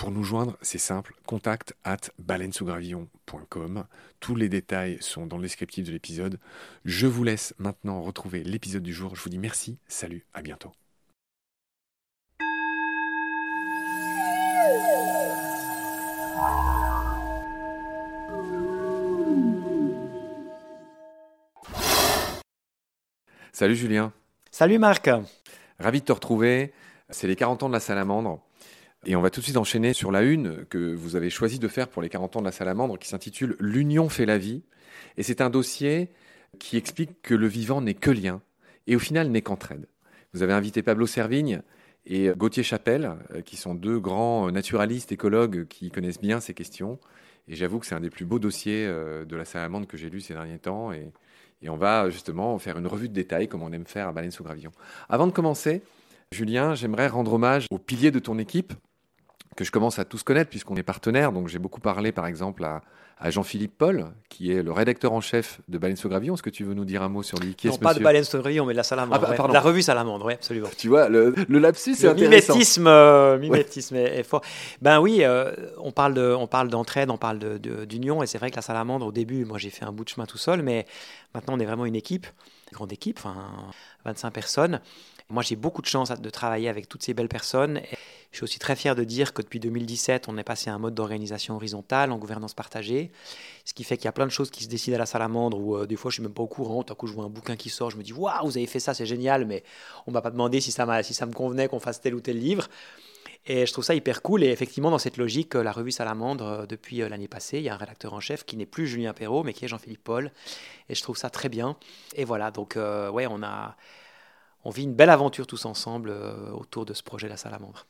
Pour nous joindre, c'est simple, contact at baleinesougravillon.com. Tous les détails sont dans le descriptif de l'épisode. Je vous laisse maintenant retrouver l'épisode du jour. Je vous dis merci, salut, à bientôt. Salut Julien. Salut Marc. Ravi de te retrouver. C'est les 40 ans de la salamandre. Et on va tout de suite enchaîner sur la une que vous avez choisi de faire pour les 40 ans de la salamandre qui s'intitule L'union fait la vie. Et c'est un dossier qui explique que le vivant n'est que lien et au final n'est qu'entraide. Vous avez invité Pablo Servigne et Gauthier Chapelle, euh, qui sont deux grands naturalistes, écologues qui connaissent bien ces questions. Et j'avoue que c'est un des plus beaux dossiers euh, de la salamandre que j'ai lu ces derniers temps. Et, et, on va justement faire une revue de détails, comme on aime faire à Baleine sous Gravillon. Avant de commencer, Julien, j'aimerais rendre hommage aux piliers de ton équipe, que je commence à tous connaître puisqu'on est partenaire. Donc j'ai beaucoup parlé par exemple à, Jean-Philippe Paul, qui est le rédacteur en chef de Baleine Gravillon. Est-ce que tu veux nous dire un mot sur lui? Qui Non, pas de Baleine Gravillon, mais de la Salamandre. Ah, bah, La revue Salamandre, oui, absolument. Tu vois, le, le lapsus, c'est intéressant. Mimétisme, euh, mimétisme est, fort. Ben oui, euh, on parle de, on parle d'entraide, on parle d'union, et c'est vrai que la Salamandre, au début, moi j'ai fait un bout de chemin tout seul, mais maintenant on est vraiment une équipe, une grande équipe, enfin 25 personnes. Moi, j'ai beaucoup de chance de travailler avec toutes ces belles personnes. je suis aussi très fier de dire que depuis 2017, on est passé à un mode d'organisation horizontale, en gouvernance partagée. Ce qui fait qu'il y a plein de choses qui se décident à la salamandre où euh, des fois, je suis même pas au courant. Tout à coup, je vois un bouquin qui sort, je me dis Waouh, vous avez fait ça, c'est génial, mais on m'a pas demandé si ça, me convenait qu'on fasse tel ou tel livre. Et je trouve ça hyper cool. Et effectivement, dans cette logique, euh, la revue Salamandre, euh, depuis l'année passée, il y a un rédacteur en chef qui n'est plus Julien Perrault, mais qui est Jean-Philippe Paul. Et je trouve ça très bien. Et voilà, donc, ouais, on a on vit une belle aventure tous ensemble euh, autour de ce projet La Salamandre.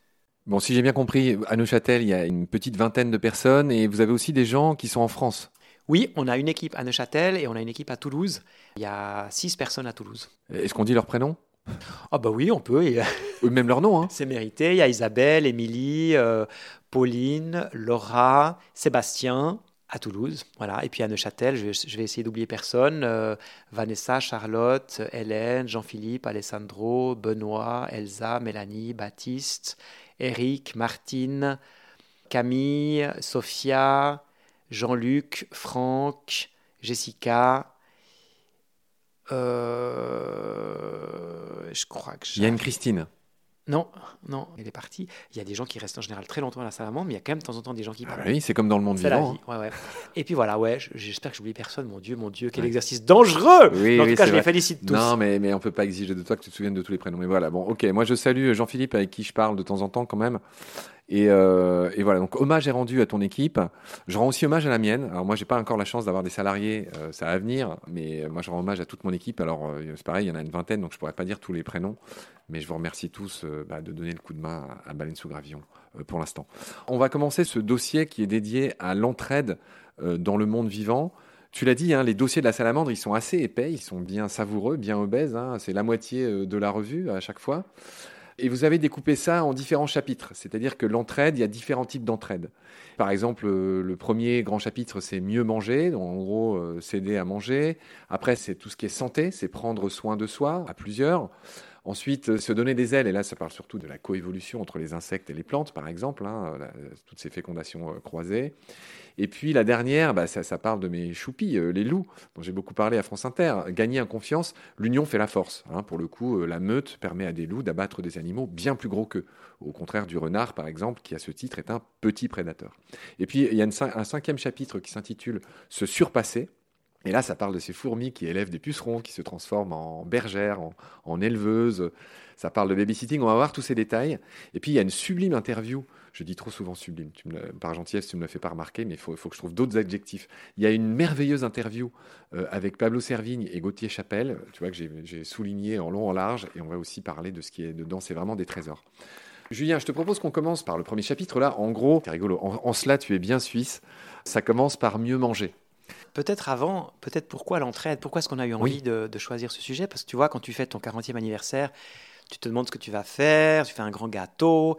Bon, si j'ai bien compris, à Neuchâtel, il y a une petite vingtaine de personnes et vous avez aussi des gens qui sont en France. Oui, on a une équipe à Neuchâtel et on a une équipe à Toulouse. Il y a six personnes à Toulouse. Est-ce qu'on dit leur prénom? Ah bah oui, on peut. Ou même leur nom. Hein. C'est mérité. Il y a Isabelle, Émilie, euh, Pauline, Laura, Sébastien, à Toulouse, voilà. Et puis à Neuchâtel, je vais, essayer d'oublier personne. Euh, Vanessa, Charlotte, Hélène, Jean-Philippe, Alessandro, Benoît, Elsa, Mélanie, Baptiste, Eric, Martine, Camille, Sophia, Jean-Luc, Franck, Jessica. Euh, je crois que. Il y a une Christine. Non, non, il est parti. Il y a des gens qui restent en général très longtemps à la salamandre, mais il y a quand même de temps en temps des gens qui partent. Ah oui, c'est comme dans le monde vivant. La vie. Ouais, ouais. Et puis voilà, ouais, j'espère que j'oublie personne. Mon Dieu, mon Dieu, quel exercice dangereux oui, En tout cas, je les félicite tous. Non, mais, mais on peut pas exiger de toi que tu te souviennes de tous les prénoms. Mais voilà, bon, ok. Moi, je salue Jean-Philippe avec qui je parle de temps en temps quand même. Euh, et, voilà, donc hommage est rendu à ton équipe. Je rends aussi hommage à la mienne. Alors moi, j'ai pas encore la chance d'avoir des salariés, euh, ça va venir, mais moi, je rends hommage à toute mon équipe. Alors euh, c'est pareil, il y en a une vingtaine, donc je pourrais pas dire tous les prénoms, mais je vous remercie tous bah, de donner le coup de main à, Baleine sous Gravillon pour l'instant. On va commencer ce dossier qui est dédié à l'entraide dans le monde vivant. Tu l'as dit, hein, les dossiers de la salamandre, ils sont assez épais, ils sont bien savoureux, bien obèses. Hein. c'est la moitié de la revue à chaque fois. Et vous avez découpé ça en différents chapitres, c'est-à-dire que l'entraide, il y a différents types d'entraide. Par exemple, euh, le premier grand chapitre, c'est mieux manger, donc en gros, euh, s'aider à manger. Après, c'est tout ce qui est santé, c'est prendre soin de soi à plusieurs. Ensuite, euh, se donner des ailes, et là, ça parle surtout de la coévolution entre les insectes et les plantes, par exemple, hein, toutes ces fécondations euh, croisées. Et puis la dernière, bah, ça, parle de mes choupis, euh, les loups, dont j'ai beaucoup parlé à France Inter. Gagner en confiance, l'union fait la force. Hein. Pour le coup, la meute permet à des loups d'abattre des animaux bien plus gros qu'eux, au contraire du renard, par exemple, qui à ce titre est un petit prédateur. Et puis, il y a un cinquième chapitre qui s'intitule Se surpasser et là, ça parle de ces fourmis qui élèvent des pucerons, qui se transforment en bergères, en, éleveuses. Ça parle de babysitting. On va voir tous ces détails. Et puis, il y a une sublime interview. Je dis trop souvent sublime. Par gentillesse, tu ne me le fais pas remarquer, mais il faut, que je trouve d'autres adjectifs. Il y a une merveilleuse interview euh, avec Pablo Servigne et Gauthier Chapelle. Tu vois que j'ai souligné en long, en large. Et on va aussi parler de ce qui est dedans. C'est vraiment des trésors. Julien, je te propose qu'on commence par le premier chapitre. Là, en gros, c'est rigolo. en cela, tu es bien suisse. Ça commence par mieux manger. Peut-être avant, peut-être pourquoi l'entraide? Pourquoi est-ce qu'on a eu envie de, choisir ce sujet? Parce que tu vois, quand tu fais ton 40e anniversaire, tu te demandes ce que tu vas faire, tu fais un grand gâteau.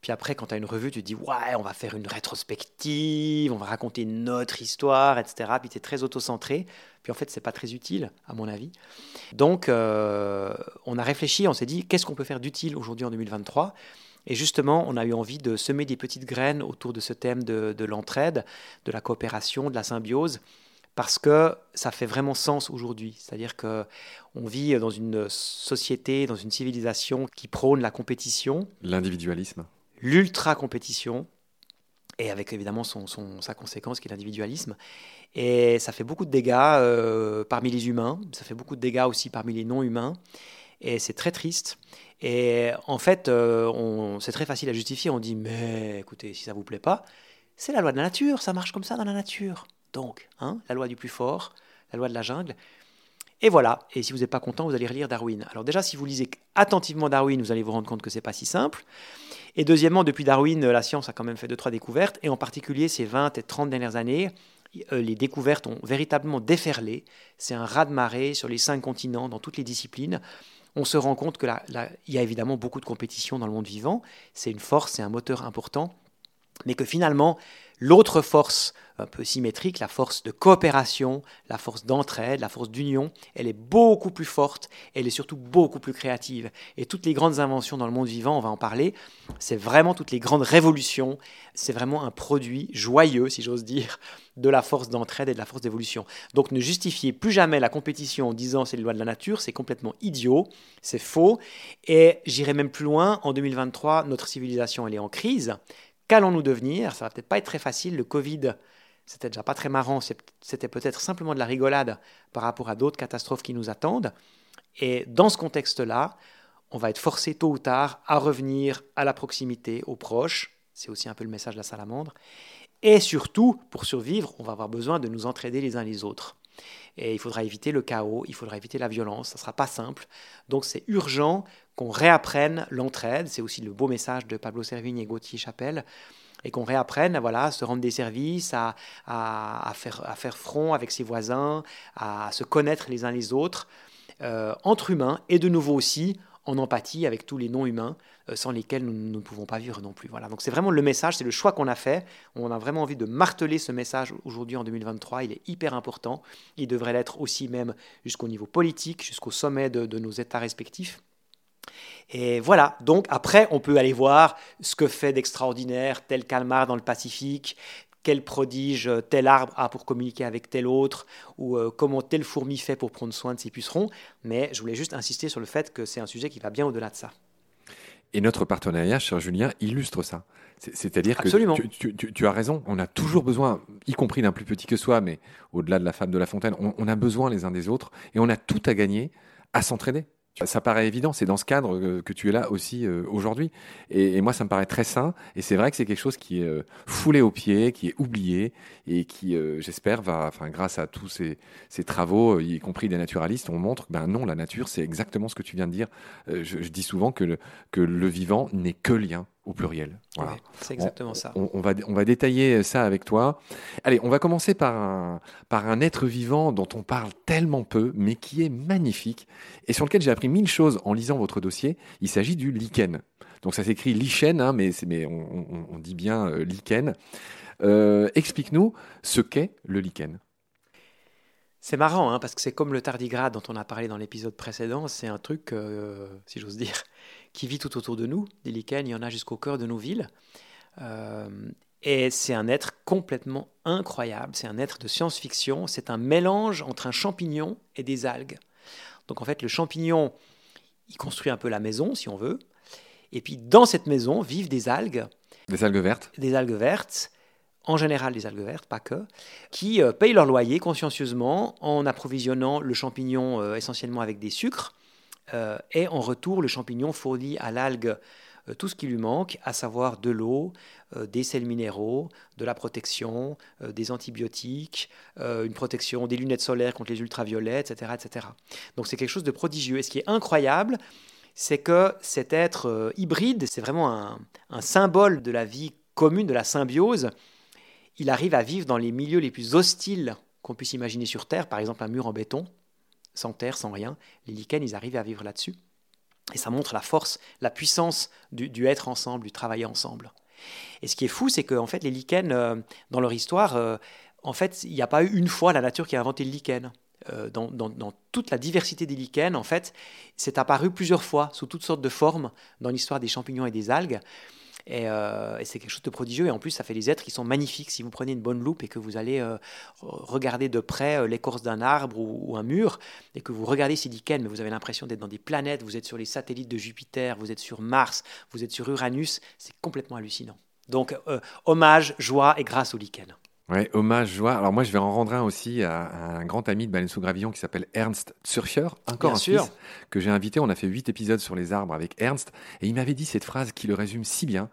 Puis après, quand tu as une revue, tu te dis, ouais, on va faire une rétrospective, on va raconter notre histoire, etc. Puis tu es très auto-centré. Puis en fait, c'est pas très utile, à mon avis. Donc, euh, on a réfléchi, on s'est dit, qu'est-ce qu'on peut faire d'utile aujourd'hui en 2023 et justement, on a eu envie de semer des petites graines autour de ce thème de l'entraide, de la coopération, de la symbiose, parce que ça fait vraiment sens aujourd'hui. C'est-à-dire que on vit dans une société, dans une civilisation qui prône la compétition, l'individualisme, l'ultra-compétition, et avec évidemment son, sa conséquence qui est l'individualisme. Et ça fait beaucoup de dégâts euh, parmi les humains, ça fait beaucoup de dégâts aussi parmi les non-humains, et c'est très triste. Et en fait, euh, c'est très facile à justifier. On dit, mais écoutez, si ça vous plaît pas, c'est la loi de la nature, ça marche comme ça dans la nature. Donc, hein, la loi du plus fort, la loi de la jungle. Et voilà, et si vous n'êtes pas content, vous allez relire Darwin. Alors déjà, si vous lisez attentivement Darwin, vous allez vous rendre compte que ce n'est pas si simple. Et deuxièmement, depuis Darwin, la science a quand même fait deux, trois découvertes, et en particulier ces 20 et 30 dernières années, euh, les découvertes ont véritablement déferlé. C'est un raz-de-marée sur les cinq continents, dans toutes les disciplines. On se rend compte qu'il y a évidemment beaucoup de compétition dans le monde vivant, c'est une force, c'est un moteur important, mais que finalement, L'autre force un peu symétrique, la force de coopération, la force d'entraide, la force d'union, elle est beaucoup plus forte, elle est surtout beaucoup plus créative. Et toutes les grandes inventions dans le monde vivant, on va en parler, c'est vraiment toutes les grandes révolutions, c'est vraiment un produit joyeux, si j'ose dire, de la force d'entraide et de la force d'évolution. Donc ne justifiez plus jamais la compétition en disant c'est les lois de la nature, c'est complètement idiot, c'est faux. Et j'irai même plus loin, en 2023, notre civilisation, elle est en crise. Qu'allons-nous devenir? Ça va peut-être pas être très facile. Le Covid, c'était déjà pas très marrant. C'était peut-être simplement de la rigolade par rapport à d'autres catastrophes qui nous attendent. Et dans ce contexte-là, on va être forcé tôt ou tard à revenir à la proximité, aux proches. C'est aussi un peu le message de la salamandre. Et surtout, pour survivre, on va avoir besoin de nous entraider les uns les autres. Et il faudra éviter le chaos, il faudra éviter la violence, ça ne sera pas simple. Donc c'est urgent qu'on réapprenne l'entraide, c'est aussi le beau message de Pablo Servigne et Gauthier Chapelle, et qu'on réapprenne voilà, à se rendre des services, à, faire, front avec ses voisins, à se connaître les uns les autres, euh, entre humains, et de nouveau aussi en empathie avec tous les non-humains euh, sans lesquels nous, ne pouvons pas vivre non plus. Voilà. Donc c'est vraiment le message, c'est le choix qu'on a fait. On a vraiment envie de marteler ce message aujourd'hui en 2023. Il est hyper important. Il devrait l'être aussi même jusqu'au niveau politique, jusqu'au sommet de nos États respectifs. Et voilà, donc après, on peut aller voir ce que fait d'extraordinaire tel calmar dans le Pacifique, quel prodige tel arbre a pour communiquer avec tel autre, ou euh, comment telle fourmi fait pour prendre soin de ses pucerons. Mais je voulais juste insister sur le fait que c'est un sujet qui va bien au-delà de ça. Et notre partenariat, cher Julien, illustre ça. C'est-à-dire que tu, tu, as raison, on a toujours besoin, y compris d'un plus petit que soi, mais au-delà de la femme de la fontaine, on, on, a besoin les uns des autres et on a tout à gagner à s'entraîner. Ça paraît évident, c'est dans ce cadre que tu es là aussi aujourd'hui. Et, moi, ça me paraît très sain. Et c'est vrai que c'est quelque chose qui est foulé aux pieds, qui est oublié et qui, j'espère, va, enfin, grâce à tous ces, travaux, y compris des naturalistes, on montre ben non, la nature, c'est exactement ce que tu viens de dire. Je, dis souvent que le vivant n'est que lien au pluriel. Voilà. c'est exactement ça. On, va, on va détailler ça avec toi. Allez, on va commencer par un, par un être vivant dont on parle tellement peu, mais qui est magnifique et sur lequel j'ai appris mille choses en lisant votre dossier. Il s'agit du lichen. Donc ça s'écrit lichen, hein, mais, mais on, dit bien euh, lichen. Euh, explique-nous ce qu'est le lichen. C'est marrant, hein, parce que c'est comme le tardigrade dont on a parlé dans l'épisode précédent. C'est un truc, euh, si j'ose dire, qui vit tout autour de nous. Des lichens, il y en a jusqu'au cœur de nos villes. Euh, et c'est un être complètement incroyable. C'est un être de science-fiction. C'est un mélange entre un champignon et des algues. Donc en fait, le champignon, il construit un peu la maison, si on veut. Et puis dans cette maison vivent des algues. Des algues vertes Des algues vertes en général des algues vertes, pas que, qui euh, payent leur loyer consciencieusement en approvisionnant le champignon euh, essentiellement avec des sucres. Euh, et en retour, le champignon fournit à l'algue tout ce qui lui manque, à savoir de l'eau, des sels minéraux, de la protection, des antibiotiques, une protection des lunettes solaires contre les ultraviolets, etc. etc. Donc c'est quelque chose de prodigieux. Et ce qui est incroyable, c'est que cet être hybride, c'est vraiment un symbole de la vie commune, de la symbiose, il arrive à vivre dans les milieux les plus hostiles qu'on puisse imaginer sur Terre, par exemple un mur en béton, sans terre, sans rien. Les lichens, ils arrivent à vivre là-dessus. Et ça montre la force, la puissance du, être ensemble, du travailler ensemble. Et ce qui est fou, c'est que fait, les lichens, euh, dans leur histoire, euh, en fait, il n'y a pas eu une fois la nature qui a inventé le lichen. Euh, dans, dans, toute la diversité des lichens, en fait, c'est apparu plusieurs fois, sous toutes sortes de formes, dans l'histoire des champignons et des algues. Euh, et, c'est quelque chose de prodigieux. Et en plus, ça fait des êtres qui sont magnifiques. Si vous prenez une bonne loupe et que vous allez euh, regarder de près euh, l'écorce d'un arbre ou, un mur, et que vous regardez lichens, mais vous avez l'impression d'être dans des planètes, vous êtes sur les satellites de Jupiter, vous êtes sur Mars, vous êtes sur Uranus, c'est complètement hallucinant. Donc, hommage, joie et grâce aux lichens. Ouais, hommage, joie. Alors moi, je vais en rendre un aussi à, un grand ami de Baleine sous Gravillon qui s'appelle Ernst Zürcher, encore un sûr. que j'ai invité. On a fait huit épisodes sur les arbres avec Ernst, et il m'avait dit cette phrase qui le résume si bien.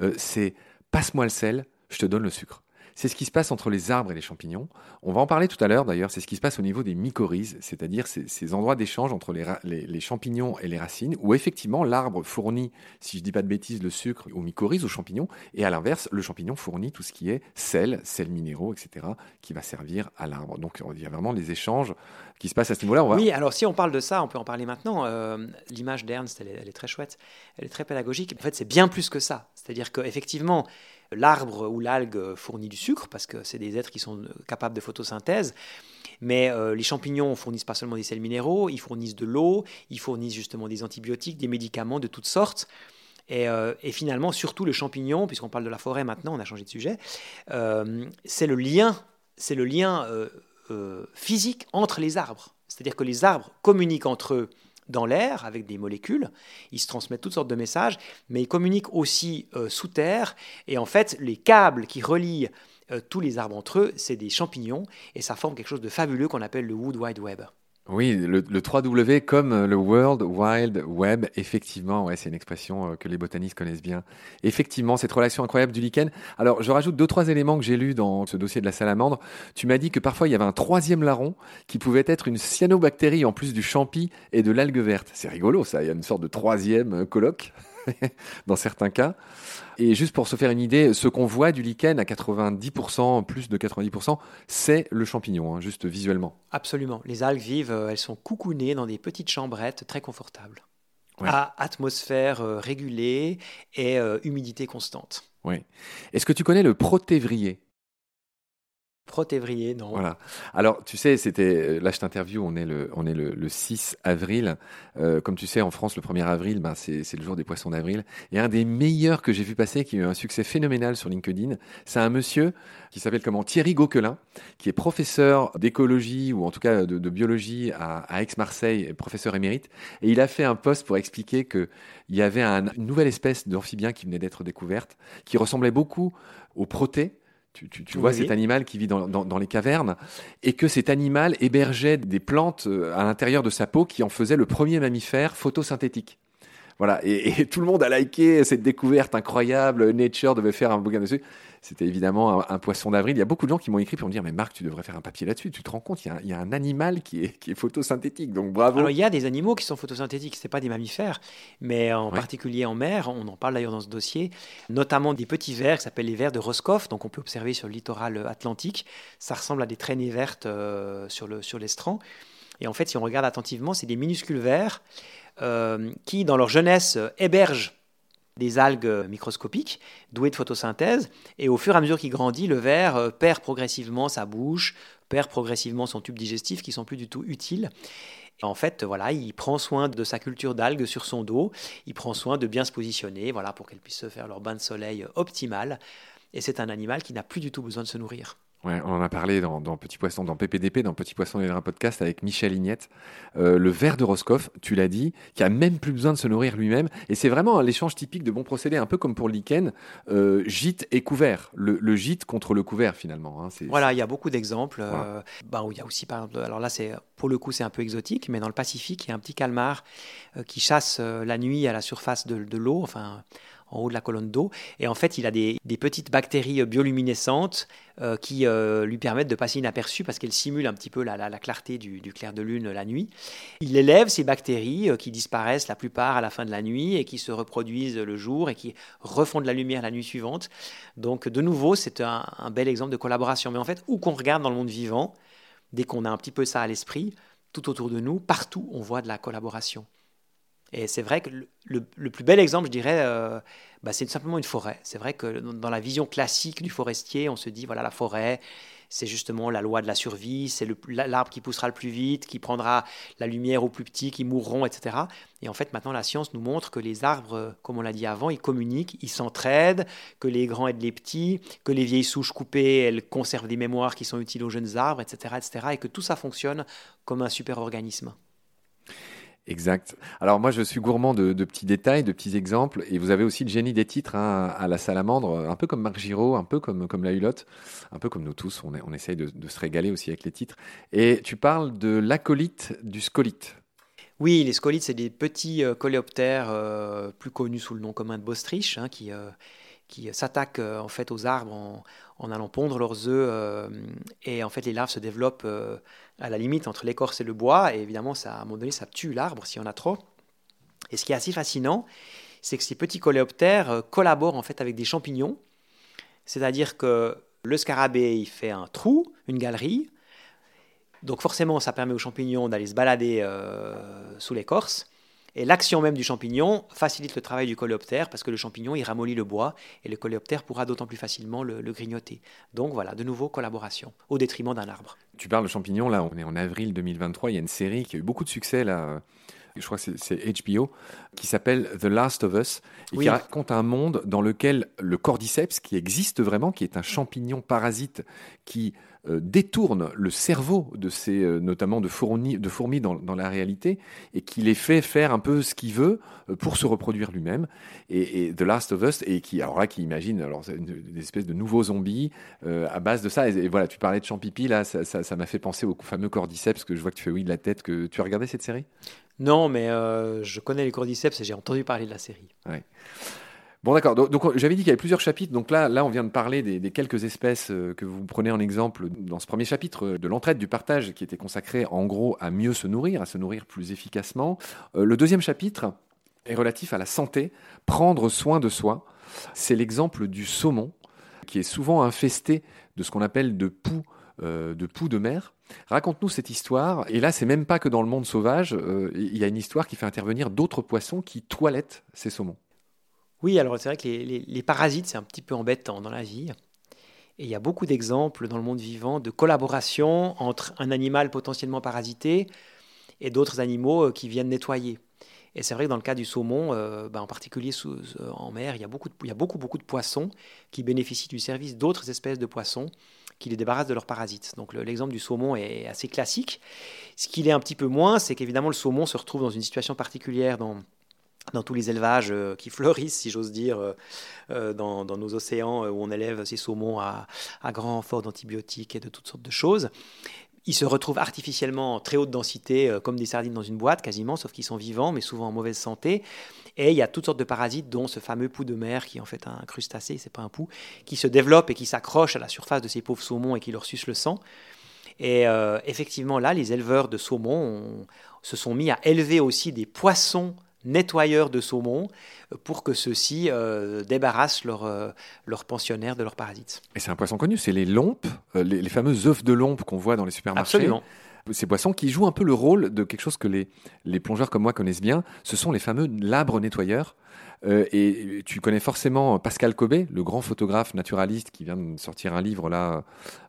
Euh, c'est passe-moi le sel, je te donne le sucre. C'est ce qui se passe entre les arbres et les champignons. On va en parler tout à l'heure d'ailleurs, c'est ce qui se passe au niveau des mycorhizes, c'est-à-dire ces, endroits d'échange entre les, champignons et les racines, où effectivement l'arbre fournit, si je ne dis pas de bêtises, le sucre aux mycorhizes, aux champignons, et à l'inverse, le champignon fournit tout ce qui est sel, sel minéraux, etc., qui va servir à l'arbre. Donc il y a vraiment des échanges qui se passent à ce niveau-là. Oui, alors si on parle de ça, on peut en parler maintenant. Euh, l'image d'Ernst, elle, elle, est très chouette, elle est très pédagogique. En fait, c'est bien plus que ça. C'est-à-dire qu'effectivement, l'arbre ou l'algue fournit du sucre, parce que c'est des êtres qui sont capables de photosynthèse. Mais euh, les champignons fournissent pas seulement des sels minéraux, ils fournissent de l'eau, ils fournissent justement des antibiotiques, des médicaments de toutes sortes. Et, euh, finalement, surtout le champignon, puisqu'on parle de la forêt maintenant, on a changé de sujet, euh, c'est le lien, c'est le lien physique entre les arbres. C'est-à-dire que les arbres communiquent entre eux dans l'air avec des molécules. Ils se transmettent toutes sortes de messages, mais ils communiquent aussi euh, sous terre. Et en fait, les câbles qui relient euh, tous les arbres entre eux, c'est des champignons, et ça forme quelque chose de fabuleux qu'on appelle le Wood Wide Web. Oui, le, 3W comme euh, le World Wide Web, effectivement, ouais, c'est une expression euh, que les botanistes connaissent bien. Effectivement, cette relation incroyable du lichen. Alors, je rajoute deux, trois éléments que j'ai lus dans ce dossier de la salamandre. Tu m'as dit que parfois il y avait un troisième larron qui pouvait être une cyanobactérie en plus du champi et de l'algue verte. C'est rigolo ça, il y a une sorte de troisième euh, colloque. dans certains cas. Et juste pour se faire une idée, ce qu'on voit du lichen à 90%, plus de 90%, c'est le champignon, hein, juste visuellement. Absolument. Les algues vivent, euh, elles sont coucounées dans des petites chambrettes très confortables, à atmosphère euh, régulée et euh, humidité constante. Oui. Est-ce que tu connais le protévrier Protévrier, non. Voilà. Alors, tu sais, c'était. Là, je t'interview, on est le, on est le, 6 avril. Euh, comme tu sais, en France, le 1er avril, ben, c'est le jour des poissons d'avril. Et un des meilleurs que j'ai vu passer, qui a eu un succès phénoménal sur LinkedIn, c'est un monsieur qui s'appelle comment Thierry Gauquelin, qui est professeur d'écologie, ou en tout cas de, biologie à, Aix-Marseille, professeur émérite. Et il a fait un post pour expliquer qu'il y avait une nouvelle espèce d'amphibien qui venait d'être découverte, qui ressemblait beaucoup au proté Tu, tu, vois cet animal qui vit dans, dans, les cavernes et que cet animal hébergeait des plantes euh, à l'intérieur de sa peau qui en faisaient le premier mammifère photosynthétique. Voilà, et, tout le monde a liké cette découverte incroyable. Nature devait faire un bouquin dessus. C'était évidemment un, poisson d'avril. Il y a beaucoup de gens qui m'ont écrit pour me dire Mais Marc, tu devrais faire un papier là-dessus. Tu te rends compte, il y, a, un animal qui est, qui est, photosynthétique. Donc bravo. Alors, il y a des animaux qui sont photosynthétiques, ce pas des mammifères, mais en particulier en mer. On en parle d'ailleurs dans ce dossier, notamment des petits vers qui s'appellent les vers de Roscoff. Donc, on peut observer sur le littoral atlantique. Ça ressemble à des traînées vertes euh, sur, le, sur l'estran. Et en fait, si on regarde attentivement, c'est des minuscules vers euh, qui, dans leur jeunesse, hébergent des algues microscopiques douées de photosynthèse. Et au fur et à mesure qu'il grandit, le ver euh, perd progressivement sa bouche, perd progressivement son tube digestif, qui sont plus du tout utiles. Et en fait, voilà, il prend soin de sa culture d'algues sur son dos. Il prend soin de bien se positionner, voilà, pour qu'elles puissent se faire leur bain de soleil optimal. Et c'est un animal qui n'a plus du tout besoin de se nourrir. Ouais, on en a parlé dans, Petit Poisson, dans PPDP, dans Petit Poisson et un podcast avec Michel Ignette. Euh, le ver de Roscoff, tu l'as dit, qui a même plus besoin de se nourrir lui-même. Et c'est vraiment l'échange typique de bons procédés, un peu comme pour le lichen, euh, gîte et couvert. Le, gîte contre le couvert, finalement. Hein, voilà, il y a beaucoup d'exemples. Euh, bah, il y a aussi, par exemple, alors là, c'est pour le coup, c'est un peu exotique, mais dans le Pacifique, il y a un petit calmar qui chasse la nuit à la surface de, de l'eau, enfin en haut de la colonne d'eau. Et en fait, il a des, petites bactéries bioluminescentes euh, qui euh, lui permettent de passer inaperçues parce qu'elles simulent un petit peu la, clarté du, clair de lune la nuit. Il élève ces bactéries euh, qui disparaissent la plupart à la fin de la nuit et qui se reproduisent le jour et qui refont de la lumière la nuit suivante. Donc, de nouveau, c'est un, un bel exemple de collaboration. Mais en fait, où qu'on regarde dans le monde vivant, dès qu'on a un petit peu ça à l'esprit, tout autour de nous, partout, on voit de la collaboration. Et c'est vrai que le, plus bel exemple, je dirais, euh, bah, c'est simplement une forêt. C'est vrai que dans la vision classique du forestier, on se dit, voilà, la forêt, c'est justement la loi de la survie, c'est l'arbre qui poussera le plus vite, qui prendra la lumière au plus petit, qui mourront, etc. Et en fait, maintenant, la science nous montre que les arbres, comme on l'a dit avant, ils communiquent, ils s'entraident, que les grands aident les petits, que les vieilles souches coupées, elles conservent des mémoires qui sont utiles aux jeunes arbres, etc., etc. Et que tout ça fonctionne comme un super organisme. Exact. Alors moi, je suis gourmand de, petits détails, de petits exemples, et vous avez aussi le génie des titres hein, à la salamandre, un peu comme Marc Giraud, un peu comme, la Hulotte, un peu comme nous tous, on, essaye de, se régaler aussi avec les titres. Et tu parles de l'acolyte du scolite. Oui, les scolites, c'est des petits euh, coléoptères euh, plus connus sous le nom commun de Bostrich, hein, qui, euh, qui s'attaquent en fait aux arbres en, en allant pondre leurs œufs. et en fait, les larves se développent à la limite entre l'écorce et le bois. Et évidemment, ça, à un moment donné, ça tue l'arbre s'il y en a trop. Et ce qui est assez fascinant, c'est que ces petits coléoptères euh, collaborent en fait avec des champignons. C'est-à-dire que le scarabée, il fait un trou, une galerie. Donc forcément, ça permet aux champignons d'aller se balader euh, sous l'écorce. Et l'action même du champignon facilite le travail du coléoptère parce que le champignon, il ramollit le bois et le coléoptère pourra d'autant plus facilement le, grignoter. Donc voilà, de nouveau, collaboration au détriment d'un arbre. Tu parles de champignons, là, on est en avril 2023, il y a une série qui a eu beaucoup de succès, là je crois que c'est HBO, qui s'appelle The Last of Us, et qui raconte un monde dans lequel le cordyceps, qui existe vraiment, qui est un champignon parasite qui euh, détourne le cerveau de ces, euh, notamment de fourmis, de fourmis dans, dans, la réalité, et qui les fait faire un peu ce qu'il veut euh, pour se reproduire lui-même. Et, The Last of Us, et qui, alors là, qui imagine alors, une, espèce de nouveaux zombies à base de ça. Et, voilà, tu parlais de champipi, là, ça m'a ça, m'a fait penser au fameux cordyceps, que je vois que tu fais oui de la tête. Que, tu as regardé cette série? Non, mais je connais les cordyceps et j'ai entendu parler de la série. Ouais. Bon, d'accord. Donc, j'avais dit qu'il y avait plusieurs chapitres. Donc là, là, on vient de parler des, quelques espèces euh, que vous prenez en exemple dans ce premier chapitre euh, de l'entraide, du partage, qui était consacré en gros à mieux se nourrir, à se nourrir plus efficacement. Euh, le deuxième chapitre est relatif à la santé, prendre soin de soi. C'est l'exemple du saumon, qui est souvent infesté de ce qu'on appelle de poux, de poux de mer. Raconte-nous cette histoire. Et là, c'est même pas que dans le monde sauvage. Il y a une histoire qui fait intervenir d'autres poissons qui toilettent ces saumons. Oui, alors c'est vrai que les, parasites, c'est un petit peu embêtant dans la vie. Et il y a beaucoup d'exemples dans le monde vivant de collaboration entre un animal potentiellement parasité et d'autres animaux euh, qui viennent nettoyer. Et c'est vrai que dans le cas du saumon, euh, ben, en particulier euh, en mer, il y, a beaucoup il y a beaucoup, beaucoup de poissons qui bénéficient du service d'autres espèces de poissons qui les débarrassent de leurs parasites. Donc l'exemple du saumon est assez classique. Ce qu'il est un petit peu moins, c'est qu'évidemment le saumon se retrouve dans une situation particulière dans, dans tous les élevages qui fleurissent, si j'ose dire, dans, nos océans où on élève ces saumons à, à grand renfort d'antibiotiques et de toutes sortes de choses. Ils se retrouvent artificiellement en très haute densité, comme des sardines dans une boîte quasiment, sauf qu'ils sont vivants, mais souvent en mauvaise santé. Et il y a toutes sortes de parasites, dont ce fameux pou de mer, qui est en fait un crustacé, c'est pas un pou, qui se développe et qui s'accroche à la surface de ces pauvres saumons et qui leur suce le sang. Et euh, effectivement, là, les éleveurs de saumon se sont mis à élever aussi des poissons nettoyeurs de saumon pour que ceux-ci euh, débarrassent leurs leur euh, pensionnaires de leurs parasites. Et c'est un poisson connu, c'est les lompes, les, les, fameux œufs de lompe qu'on voit dans les supermarchés. Absolument ces poissons qui jouent un peu le rôle de quelque chose que les, les plongeurs comme moi connaissent bien. Ce sont les fameux labres nettoyeurs. Euh, et tu connais forcément Pascal Cobé, le grand photographe naturaliste qui vient de sortir un livre là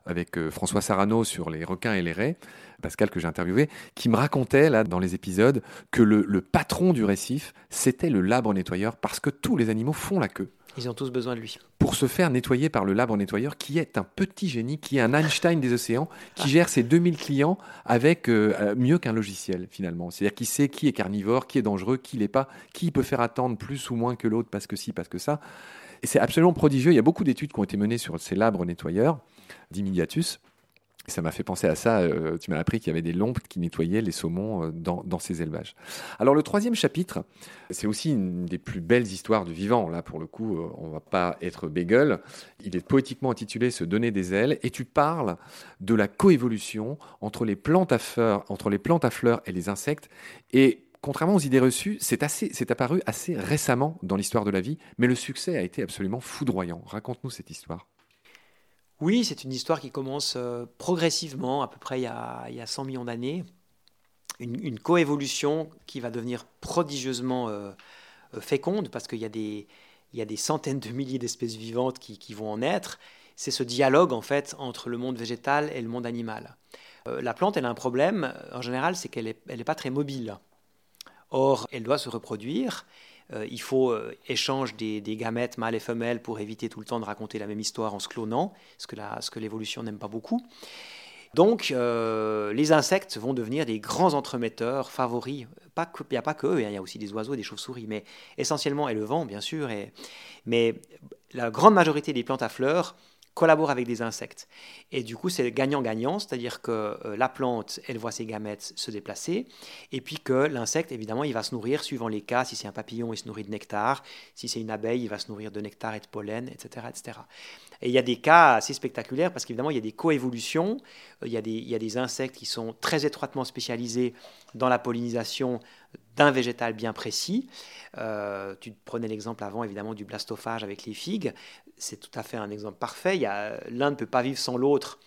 avec euh, François Sarano sur les requins et les raies. Pascal que j'ai interviewé, qui me racontait là dans les épisodes que le, le patron du récif, c'était le labre nettoyeur parce que tous les animaux font la queue. Ils ont tous besoin de lui. Pour se faire nettoyer par le labre nettoyeur, qui est un petit génie, qui est un Einstein des océans, qui gère ses 2000 clients avec euh, euh, mieux qu'un logiciel finalement. C'est-à-dire qu'il sait qui est carnivore, qui est dangereux, qui l'est pas, qui peut faire attendre plus ou moins que l'autre parce que si, parce que ça. Et c'est absolument prodigieux. Il y a beaucoup d'études qui ont été menées sur ces labres nettoyeurs d'Immidiatus. Ça m'a fait penser à ça. Euh, tu m'as appris qu'il y avait des lompes qui nettoyaient les saumons euh, dans, ces élevages. Alors le troisième chapitre, c'est aussi une des plus belles histoires du vivant. Là, pour le coup, euh, on va pas être bégueule. Il est poétiquement intitulé Se donner des ailes, et tu parles de la coévolution entre les plantes à fleurs, et les insectes. Et contrairement aux idées reçues, c'est apparu assez récemment dans l'histoire de la vie, mais le succès a été absolument foudroyant. Raconte-nous cette histoire. Oui, c'est une histoire qui commence euh, progressivement, à peu près il y a, 100 millions d'années. Une, coévolution qui va devenir prodigieusement euh, euh, féconde, parce qu'il y, a des centaines de milliers d'espèces vivantes qui, vont en naître. C'est ce dialogue, en fait, entre le monde végétal et le monde animal. la plante, elle a un problème, en général, c'est qu'elle n'est pas très mobile. Or, elle doit se reproduire, euh, il faut euh, échanger des, gamètes mâles et femelles pour éviter tout le temps de raconter la même histoire en se clonant, ce que, que l'évolution n'aime pas beaucoup. Donc, euh, les insectes vont devenir des grands entremetteurs favoris. il n'y a pas que eux, hein, il y a aussi des oiseaux, des chauves-souris, mais essentiellement, et le vent, bien sûr. mais la grande majorité des plantes à fleurs collabore avec des insectes. Et du coup, c'est gagnant-gagnant, c'est-à-dire que euh, la plante, elle voit ses gamètes se déplacer, et puis que l'insecte, évidemment, il va se nourrir suivant les cas. Si c'est un papillon, il se nourrit de nectar. Si c'est une abeille, il va se nourrir de nectar et de pollen, etc. etc. Et il y a des cas assez spectaculaires parce qu'évidemment, il y a des coévolutions. Euh, il y a des, il y a des insectes qui sont très étroitement spécialisés dans la pollinisation d'un végétal bien précis. Euh, tu prenais l'exemple avant, évidemment, du blastophage avec les figues c'est tout à fait un exemple parfait. L'un ne peut pas vivre sans l'autre.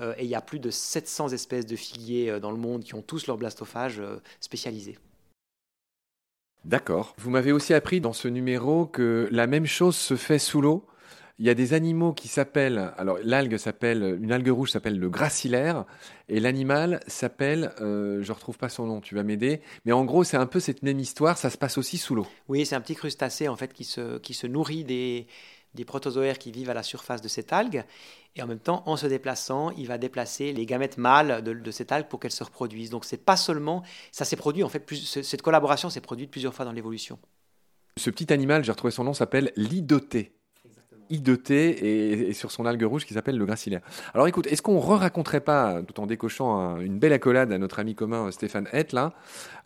Euh, et il y a plus de 700 espèces de figuiers euh, dans le monde qui ont tous leur blastophage euh, spécialisé. D'accord. Vous m'avez aussi appris dans ce numéro que la même chose se fait sous l'eau. Il y a des animaux qui s'appellent, alors l'algue s'appelle, une algue rouge s'appelle le gracilaire, et l'animal s'appelle, je ne retrouve pas son nom, tu vas m'aider, mais en gros c'est un peu cette même histoire, ça se passe aussi sous l'eau. Oui, c'est un petit crustacé en fait qui se, qui se nourrit des, des protozoaires qui vivent à la surface de cette algue. Et en même temps, en se déplaçant, il va déplacer les gamètes mâles de, cette algue pour qu'elles se reproduisent. Donc c'est pas seulement, ça s'est produit en fait, cette collaboration s'est produite plusieurs fois dans l'évolution. Ce petit animal, j'ai retrouvé son nom, s'appelle l'idoté idoté et, sur son algue rouge qui s'appelle le gracilaire. Alors écoute, est-ce qu'on re-raconterait pas, tout en décochant une belle accolade à notre ami commun Stéphane Hett,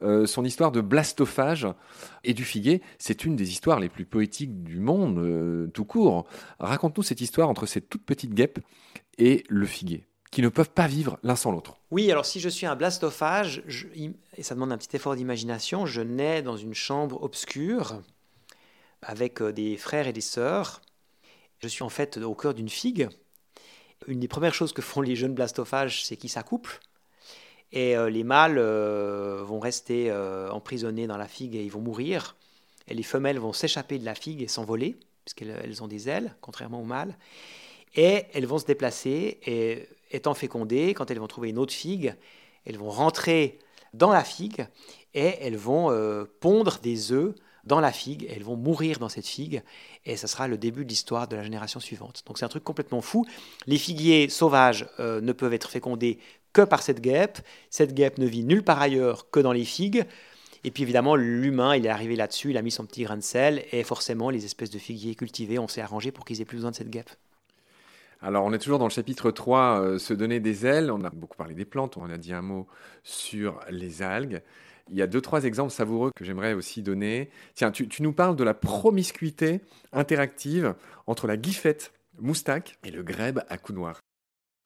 euh, son histoire de blastophage et du figuier? C'est une des histoires les plus poétiques du monde, euh, tout court. Raconte-nous cette histoire entre cette toute petite guêpe et le figuier qui ne peuvent pas vivre l'un sans l'autre. Oui, alors si je suis un blastophage, et ça demande un petit effort d'imagination, je nais dans une chambre obscure avec euh, des frères et des sœurs je suis en fait au cœur d'une figue. Une des premières choses que font les jeunes blastophages, c'est qu'ils s'accouplent. Et euh, les mâles euh, vont rester euh, emprisonnés dans la figue et ils vont mourir. Et les femelles vont s'échapper de la figue et s'envoler, puisqu'elles ont des ailes, contrairement aux mâles. Et elles vont se déplacer et étant fécondées, quand elles vont trouver une autre figue, elles vont rentrer dans la figue et elles vont pondre des œufs dans la figue, elles vont mourir dans cette figue, et ce sera le début de l'histoire de la génération suivante. Donc c'est un truc complètement fou. Les figuiers sauvages euh, ne peuvent être fécondés que par cette guêpe. Cette guêpe ne vit nulle part ailleurs que dans les figues. Et puis évidemment, l'humain, il est arrivé là-dessus, il a mis son petit grain de sel, et forcément, les espèces de figuiers cultivés, on s'est arrangé pour qu'ils aient plus besoin de cette guêpe. Alors, on est toujours dans le chapitre 3, euh, se donner des ailes. On a beaucoup parlé des plantes, on a dit un mot sur les algues. Il y a deux, trois exemples savoureux que j'aimerais aussi donner. Tiens, tu, nous parles de la promiscuité interactive entre la guifette moustaque et le grèbe à cou noir.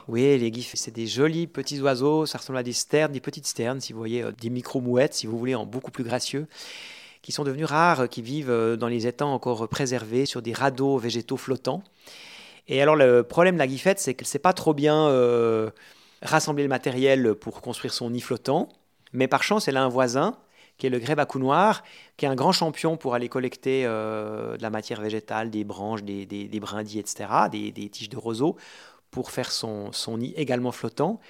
Oui, les guifettes, c'est des jolis petits oiseaux, ça ressemble à des sternes, des petites sternes, si vous voyez, euh, des micro-mouettes, si vous voulez, en beaucoup plus gracieux, qui sont devenus rares, qui vivent euh, dans les étangs encore préservés, sur des radeaux végétaux flottants. Et alors, le problème de la guifette, c'est qu'elle ne sait pas trop bien euh, rassembler le matériel pour construire son nid flottant. Mais par chance, elle a un voisin qui est le grèbe à cou noir, qui est un grand champion pour aller collecter euh, de la matière végétale, des branches, des, brindilles, etc., des, tiges de roseaux, pour faire son, nid également flottant.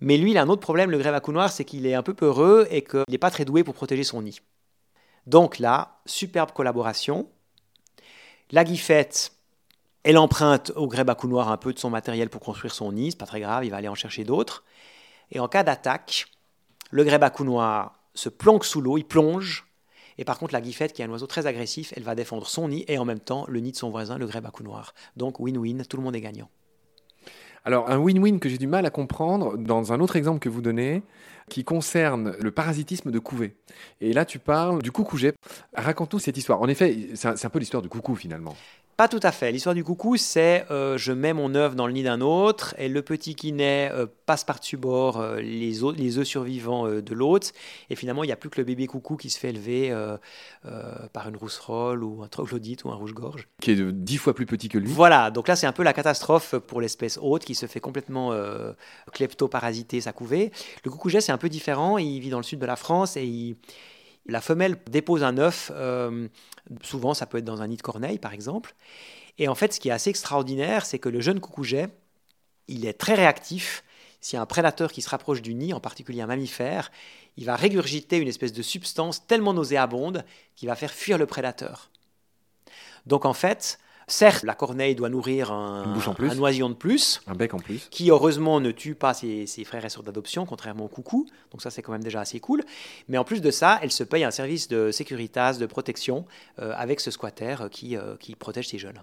Mais lui, il a un autre problème, le grèbe à cou noir, c'est qu'il est un peu peureux et qu'il n'est pas très doué pour protéger son nid. Donc là, superbe collaboration. La guifette, elle emprunte au grèbe à cou noir un peu de son matériel pour construire son nid, c'est pas très grave, il va aller en chercher d'autres. Et en cas d'attaque, le cou noir se planque sous l'eau, il plonge. Et par contre, la guifette, qui est un oiseau très agressif, elle va défendre son nid et en même temps le nid de son voisin, le cou noir. Donc win-win, tout le monde est gagnant. Alors un win-win que j'ai du mal à comprendre dans un autre exemple que vous donnez, qui concerne le parasitisme de couvée. Et là, tu parles du coucouget. Raconte-nous cette histoire. En effet, c'est un, peu l'histoire du coucou finalement. Pas tout à fait. L'histoire du coucou, c'est euh, je mets mon œuf dans le nid d'un autre et le petit qui naît euh, passe par-dessus bord euh, les, les œufs survivants de l'autre. Et finalement, il n'y a plus que le bébé coucou qui se fait élever par une rousserolle ou un troglodyte ou un rouge-gorge. Qui est dix fois plus petit que lui. Voilà, donc là, c'est un peu la catastrophe pour l'espèce haute qui se fait complètement kleptoparasiter sa couvée. Le coucouget, c'est un peu différent. Il vit dans le sud de la France et il la femelle dépose un œuf, euh, souvent ça peut être dans un nid de corneille par exemple. Et en fait, ce qui est assez extraordinaire, c'est que le jeune coucouget, il est très réactif. S'il y a un prédateur qui se rapproche du nid, en particulier un mammifère, il va régurgiter une espèce de substance tellement nauséabonde qu'il va faire fuir le prédateur. Donc en fait, Certes, la corneille doit nourrir un, oisillon de plus. Un bec en plus. Qui heureusement ne tue pas ses, frères et sœurs d'adoption, contrairement au coucou. Donc ça, c'est quand même déjà assez cool. Mais en plus de ça, elle se paye un service de sécurité, de protection euh, avec ce squatter qui, euh, qui protège ses jeunes.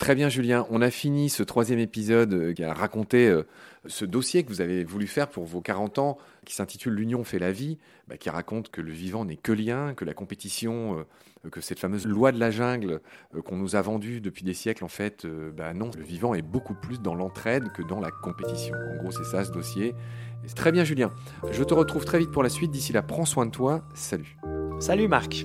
Très bien, Julien. On a fini ce troisième épisode euh, qui a raconté euh, ce dossier que vous avez voulu faire pour vos 40 ans, qui s'intitule L'union fait la vie, bah, qui raconte que le vivant n'est que lien, que la compétition, euh, que cette fameuse loi de la jungle qu'on nous a vendue depuis des siècles, en fait, bah, non, le vivant est beaucoup plus dans l'entraide que dans la compétition. En gros, c'est ça ce dossier. très bien, Julien. Je te retrouve très vite pour la suite. D'ici là, prends soin de toi. Salut. Salut, Marc.